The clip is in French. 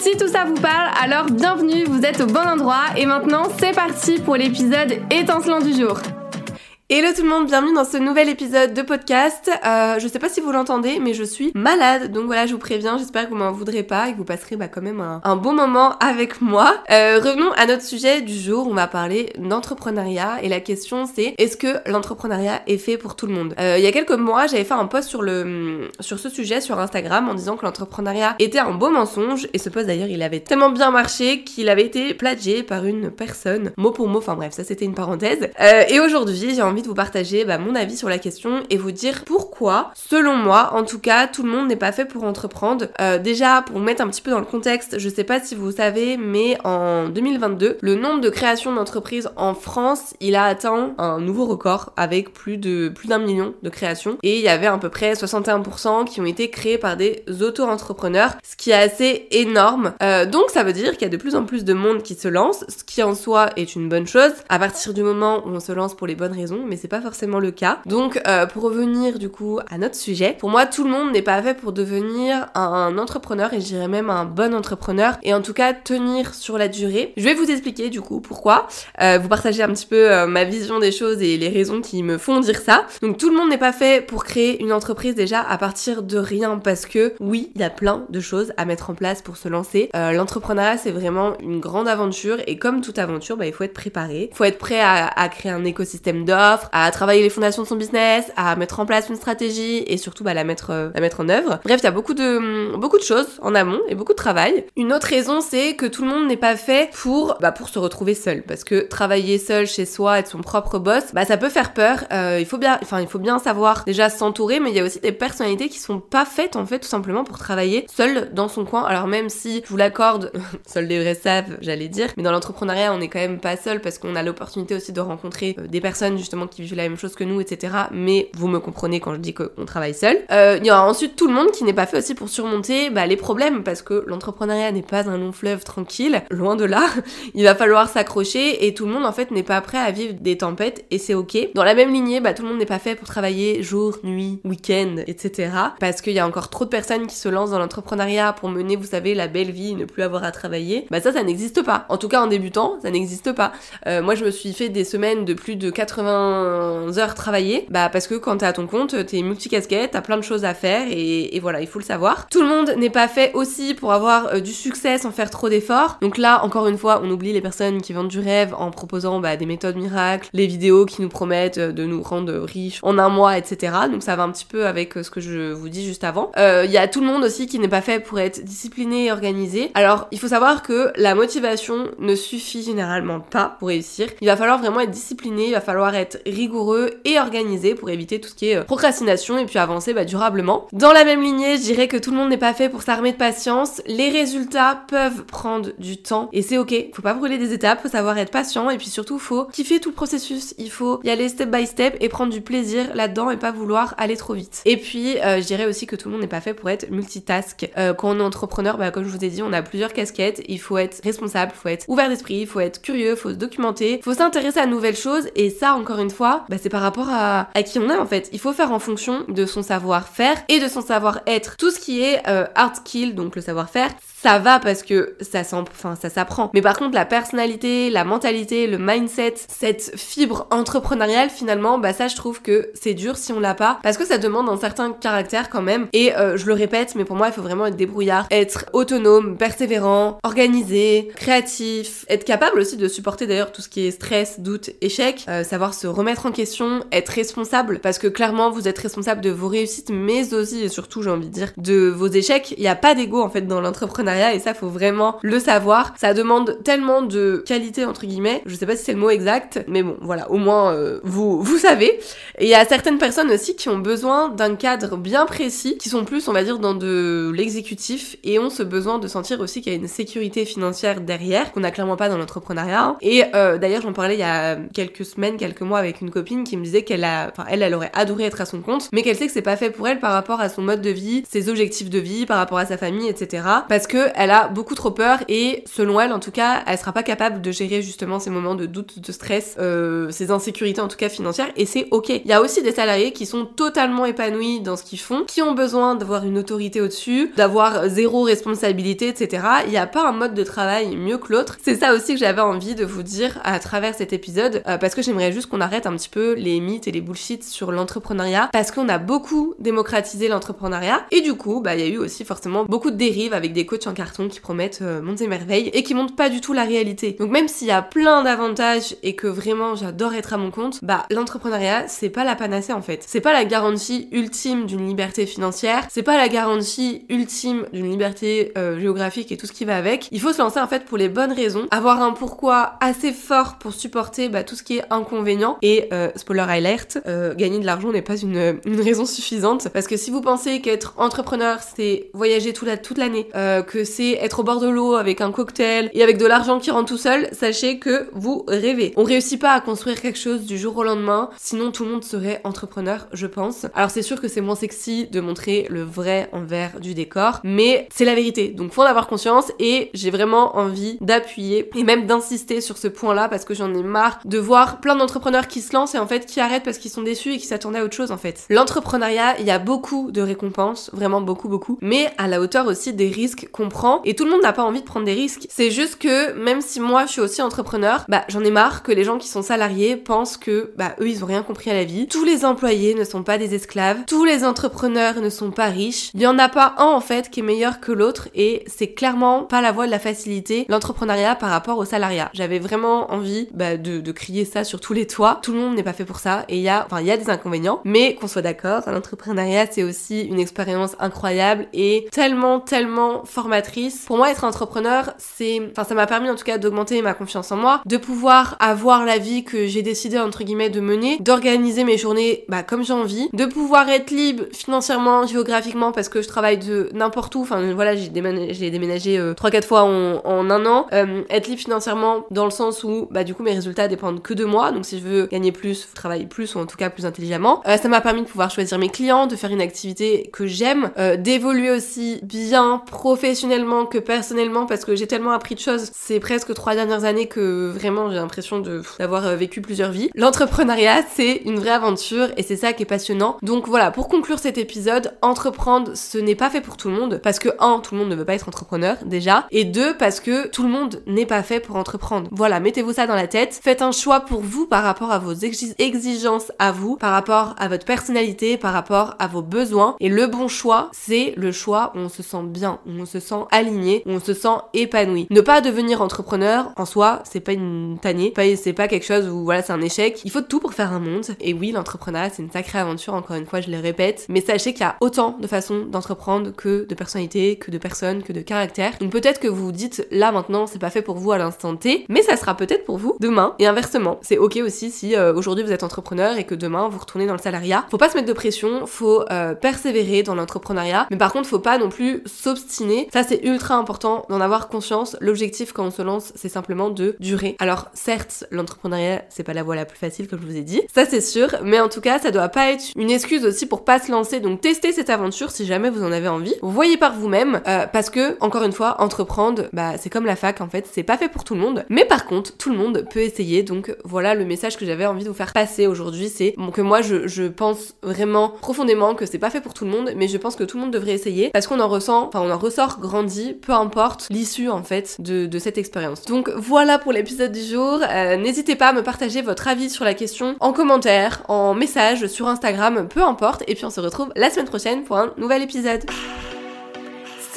Si tout ça vous parle, alors bienvenue, vous êtes au bon endroit et maintenant c'est parti pour l'épisode étincelant du jour. Hello tout le monde, bienvenue dans ce nouvel épisode de podcast. Euh, je sais pas si vous l'entendez, mais je suis malade, donc voilà, je vous préviens. J'espère que vous m'en voudrez pas et que vous passerez bah, quand même un, bon moment avec moi. Euh, revenons à notre sujet du jour. On va parler d'entrepreneuriat et la question c'est est-ce que l'entrepreneuriat est fait pour tout le monde? Euh, Il y a quelques mois, j'avais fait un post sur le sur ce sujet sur Instagram en disant que l'entrepreneuriat était un beau mensonge et ce post d'ailleurs il avait tellement bien marché qu'il avait été plagié par une personne mot pour mot. Enfin bref, ça c'était une parenthèse. Euh, et aujourd'hui, j'ai envie de vous partager bah, mon avis sur la question et vous dire pourquoi, selon moi, en tout cas, tout le monde n'est pas fait pour entreprendre. Euh, déjà, pour vous mettre un petit peu dans le contexte, je sais pas si vous savez, mais en 2022, le nombre de créations d'entreprises en France, il a atteint un nouveau record avec plus de plus d'un million de créations et il y avait à peu près 61% qui ont été créés par des auto-entrepreneurs, ce qui est assez énorme. Euh, donc ça veut dire qu'il y a de plus en plus de monde qui se lance, ce qui en soi est une bonne chose à partir du moment où on se lance pour les bonnes raisons, mais c'est pas forcément le cas. Donc euh, pour revenir du coup à notre sujet, pour moi tout le monde n'est pas fait pour devenir un, entrepreneur et je dirais même un bon entrepreneur et en tout cas tenir sur la durée. Je vais vous expliquer du coup pourquoi, euh, vous partager un petit peu euh, ma vision des choses et les raisons qui me font dire ça. Donc tout le monde n'est pas fait pour créer une entreprise déjà à partir de rien parce que oui, il y a plein de choses à mettre en place pour se lancer. L'entrepreneuriat c'est vraiment une grande aventure et comme toute aventure, bah, il faut être préparé, il faut être prêt à, créer un écosystème à travailler les fondations de son business, à mettre en place une stratégie et surtout bah, la mettre euh, la mettre en œuvre. Bref, il y a beaucoup de beaucoup de choses en amont et beaucoup de travail. Une autre raison, c'est que tout le monde n'est pas fait pour bah, pour se retrouver seul parce que travailler seul chez soi, être son propre boss, bah ça peut faire peur. Euh, il faut bien enfin il faut bien savoir déjà s'entourer, mais il y a aussi des personnalités qui sont pas faites en fait tout simplement pour travailler seul dans son coin. Alors même si je vous l'accorde, seul des vrais savent, j'allais dire, mais dans l'entrepreneuriat, on est quand même pas seul parce qu'on a l'opportunité aussi de rencontrer euh, des personnes justement qui vivent la même chose que nous, etc. Mais vous me comprenez quand je dis qu'on travaille seul. Euh, il y aura ensuite tout le monde qui n'est pas fait aussi pour surmonter bah, les problèmes, parce que l'entrepreneuriat n'est pas un long fleuve tranquille, loin de là. Il va falloir s'accrocher et tout le monde en fait n'est pas prêt à vivre des tempêtes et c'est ok. Dans la même lignée, bah, tout le monde n'est pas fait pour travailler jour, nuit, week-end, etc. Parce qu'il y a encore trop de personnes qui se lancent dans l'entrepreneuriat pour mener, vous savez, la belle vie, ne plus avoir à travailler. Bah ça, ça n'existe pas. En tout cas, en débutant, ça n'existe pas. Euh, moi, je me suis fait des semaines de plus de 80 heures travaillées, bah parce que quand t'es à ton compte, t'es multicasquette, t'as plein de choses à faire et, voilà, il faut le savoir. Tout le monde n'est pas fait aussi pour avoir euh, du succès sans faire trop d'efforts. Donc là, encore une fois, on oublie les personnes qui vendent du rêve en proposant bah, des méthodes miracles, les vidéos qui nous promettent euh, de nous rendre riches en un mois, etc. Donc ça va un petit peu avec euh, ce que je vous dis juste avant. Il y a tout le monde aussi qui n'est pas fait pour être discipliné et organisé. Alors, il faut savoir que la motivation ne suffit généralement pas pour réussir. Il va falloir vraiment être discipliné, il va falloir être rigoureux et organisé pour éviter tout ce qui est euh, procrastination et puis avancer bah, durablement. Dans la même lignée, je dirais que tout le monde n'est pas fait pour s'armer de patience. Les résultats peuvent prendre du temps et c'est ok. Faut pas brûler des étapes, faut savoir être patient et puis surtout faut kiffer tout le processus. Il faut y aller step by step et prendre du plaisir là-dedans et pas vouloir aller trop vite. Et puis euh, je dirais aussi que tout le monde n'est pas fait pour être multitask. Euh, quand on est entrepreneur, bah, comme je vous ai dit, on a plusieurs casquettes. Il faut être responsable, faut être ouvert d'esprit, il faut être curieux, faut se documenter, faut s'intéresser à nouvelles choses et ça encore une fois bah, c'est par rapport à, qui on est en fait. Il faut faire en fonction de son savoir-faire et de son savoir-être. Tout ce qui est euh, hard skill, donc le savoir-faire, ça va parce que ça enfin ça s'apprend. Mais par contre la personnalité, la mentalité, le mindset, cette fibre entrepreneuriale finalement, bah ça je trouve que c'est dur si on l'a pas parce que ça demande un certain caractère quand même. Et euh, je le répète, mais pour moi il faut vraiment être débrouillard, être autonome, persévérant, organisé, créatif, être capable aussi de supporter d'ailleurs tout ce qui est stress, doute, échec, euh, savoir se remettre en question, être responsable, parce que clairement vous êtes responsable de vos réussites, mais aussi et surtout j'ai envie de dire de vos échecs. Il n'y a pas d'ego en fait dans l'entrepreneuriat et ça faut vraiment le savoir. Ça demande tellement de qualité entre guillemets, je sais pas si c'est le mot exact, mais bon voilà, au moins euh, vous vous savez. Et il y a certaines personnes aussi qui ont besoin d'un cadre bien précis, qui sont plus on va dire dans de l'exécutif et ont ce besoin de sentir aussi qu'il y a une sécurité financière derrière qu'on a clairement pas dans l'entrepreneuriat. Et euh, d'ailleurs j'en parlais il y a quelques semaines, quelques mois avec une copine qui me disait qu'elle a, enfin elle, elle aurait adoré être à son compte, mais qu'elle sait que c'est pas fait pour elle par rapport à son mode de vie, ses objectifs de vie, par rapport à sa famille, etc. Parce que elle a beaucoup trop peur et selon elle en tout cas, elle sera pas capable de gérer justement ces moments de doute, de stress, euh, ces insécurités en tout cas financières et c'est ok. Il y a aussi des salariés qui sont totalement épanouis dans ce qu'ils font, qui ont besoin d'avoir une autorité au-dessus, d'avoir zéro responsabilité, etc. Il n'y a pas un mode de travail mieux que l'autre. C'est ça aussi que j'avais envie de vous dire à travers cet épisode, euh, parce que j'aimerais juste qu'on arrête un petit peu les mythes et les bullshits sur l'entrepreneuriat, parce qu'on a beaucoup démocratisé l'entrepreneuriat, et du coup, bah il y a eu aussi forcément beaucoup de dérives avec des coachs en carton qui promettent euh, monter merveille et qui montrent pas du tout la réalité. Donc même s'il y a plein d'avantages et que vraiment j'adore être à mon compte, bah l'entrepreneuriat c'est pas la panacée en fait. C'est pas la garantie ultime d'une liberté financière, c'est pas la garantie ultime d'une liberté euh, géographique et tout ce qui va avec. Il faut se lancer en fait pour les bonnes raisons, avoir un pourquoi assez fort pour supporter bah, tout ce qui est inconvénient et euh, spoiler alert, euh, gagner de l'argent n'est pas une, une, raison suffisante parce que si vous pensez qu'être entrepreneur c'est voyager tout la, toute l'année, euh, c'est être au bord de l'eau avec un cocktail et avec de l'argent qui rentre tout seul, sachez que vous rêvez. On réussit pas à construire quelque chose du jour au lendemain, sinon tout le monde serait entrepreneur, je pense. Alors c'est sûr que c'est moins sexy de montrer le vrai envers du décor, mais c'est la vérité. Donc faut en avoir conscience et j'ai vraiment envie d'appuyer et même d'insister sur ce point-là parce que j'en ai marre de voir plein d'entrepreneurs qui se lancent et en fait qui arrêtent parce qu'ils sont déçus et qui s'attendaient à autre chose en fait. L'entrepreneuriat, il y a beaucoup de récompenses, vraiment beaucoup beaucoup, mais à la hauteur aussi des risques qu'on et tout le monde n'a pas envie de prendre des risques. C'est juste que même si moi je suis aussi entrepreneur, bah j'en ai marre que les gens qui sont salariés pensent que bah eux ils ont rien compris à la vie. Tous les employés ne sont pas des esclaves, tous les entrepreneurs ne sont pas riches. Il y en a pas un en fait qui est meilleur que l'autre et c'est clairement pas la voie de la facilité l'entrepreneuriat par rapport au salariat. J'avais vraiment envie bah, de, de, crier ça sur tous les toits. Tout le monde n'est pas fait pour ça et il y a, enfin il y a des inconvénients, mais qu'on soit d'accord, l'entrepreneuriat c'est aussi une expérience incroyable et tellement tellement formatrice. Pour moi être entrepreneur c'est, enfin ça m'a permis en tout cas d'augmenter ma confiance en moi, de pouvoir avoir la vie que j'ai décidé entre guillemets de mener, d'organiser mes journées bah, comme j'ai envie, de pouvoir être libre financièrement, géographiquement parce que je travaille de n'importe où. Enfin voilà j'ai déménagé, déménagé euh, 3-4 fois en, un an. Euh, être libre financièrement dans le sens où bah du coup mes résultats dépendent que de moi. Donc si je veux gagner plus, travailler plus ou en tout cas plus intelligemment. Euh, ça m'a permis de pouvoir choisir mes clients, de faire une activité que j'aime, euh, d'évoluer aussi bien professionnellement que personnellement parce que j'ai tellement appris de choses ces presque trois dernières années que vraiment j'ai l'impression d'avoir euh, vécu plusieurs vies. L'entrepreneuriat c'est une vraie aventure et c'est ça qui est passionnant. Donc voilà, pour conclure cet épisode, entreprendre ce n'est pas fait pour tout le monde parce que un, tout le monde ne veut pas être entrepreneur déjà et deux, parce que tout le monde n'est pas fait pour entreprendre. Voilà, mettez-vous ça dans la tête. Faites un choix pour vous par rapport à vos exigences à vous, par rapport à votre personnalité, par rapport à vos besoins. Et le bon choix, c'est le choix où on se sent bien, où on se sent aligné, où on se sent épanoui. Ne pas devenir entrepreneur, en soi, c'est pas une tannée, c'est pas quelque chose où voilà, c'est un échec. Il faut tout pour faire un monde. Et oui, l'entrepreneuriat, c'est une sacrée aventure, encore une fois, je le répète. Mais sachez qu'il y a autant de façons d'entreprendre que de personnalités, que de personnes, que de caractères. Donc peut-être que vous vous dites là maintenant, c'est pas fait pour vous à l'instant T, mais ça sera peut-être pour vous demain. Et inversement, c'est ok aussi si euh, aujourd'hui vous êtes entrepreneur et que demain vous retournez dans le salariat. Faut pas se mettre de pression, faut euh, persévérer dans l'entrepreneuriat, mais par contre faut pas non plus s'obstiner. C'est ultra important d'en avoir conscience. L'objectif quand on se lance, c'est simplement de durer. Alors certes, l'entrepreneuriat c'est pas la voie la plus facile comme je vous ai dit, ça c'est sûr, mais en tout cas ça doit pas être une excuse aussi pour pas se lancer. Donc testez cette aventure si jamais vous en avez envie. Voyez par vous-même, euh, parce que encore une fois, entreprendre, bah c'est comme la fac en fait, c'est pas fait pour tout le monde. Mais par contre, tout le monde peut essayer. Donc voilà le message que j'avais envie de vous faire passer aujourd'hui, c'est que moi je, je, pense vraiment profondément que c'est pas fait pour tout le monde, mais je pense que tout le monde devrait essayer parce qu'on en ressent, enfin on en ressort grandi, peu importe l'issue en fait de, cette expérience. Donc voilà pour l'épisode du jour. Euh, N'hésitez pas à me partager votre avis sur la question en commentaire, en message sur Instagram, peu importe. Et puis on se retrouve la semaine prochaine pour un nouvel épisode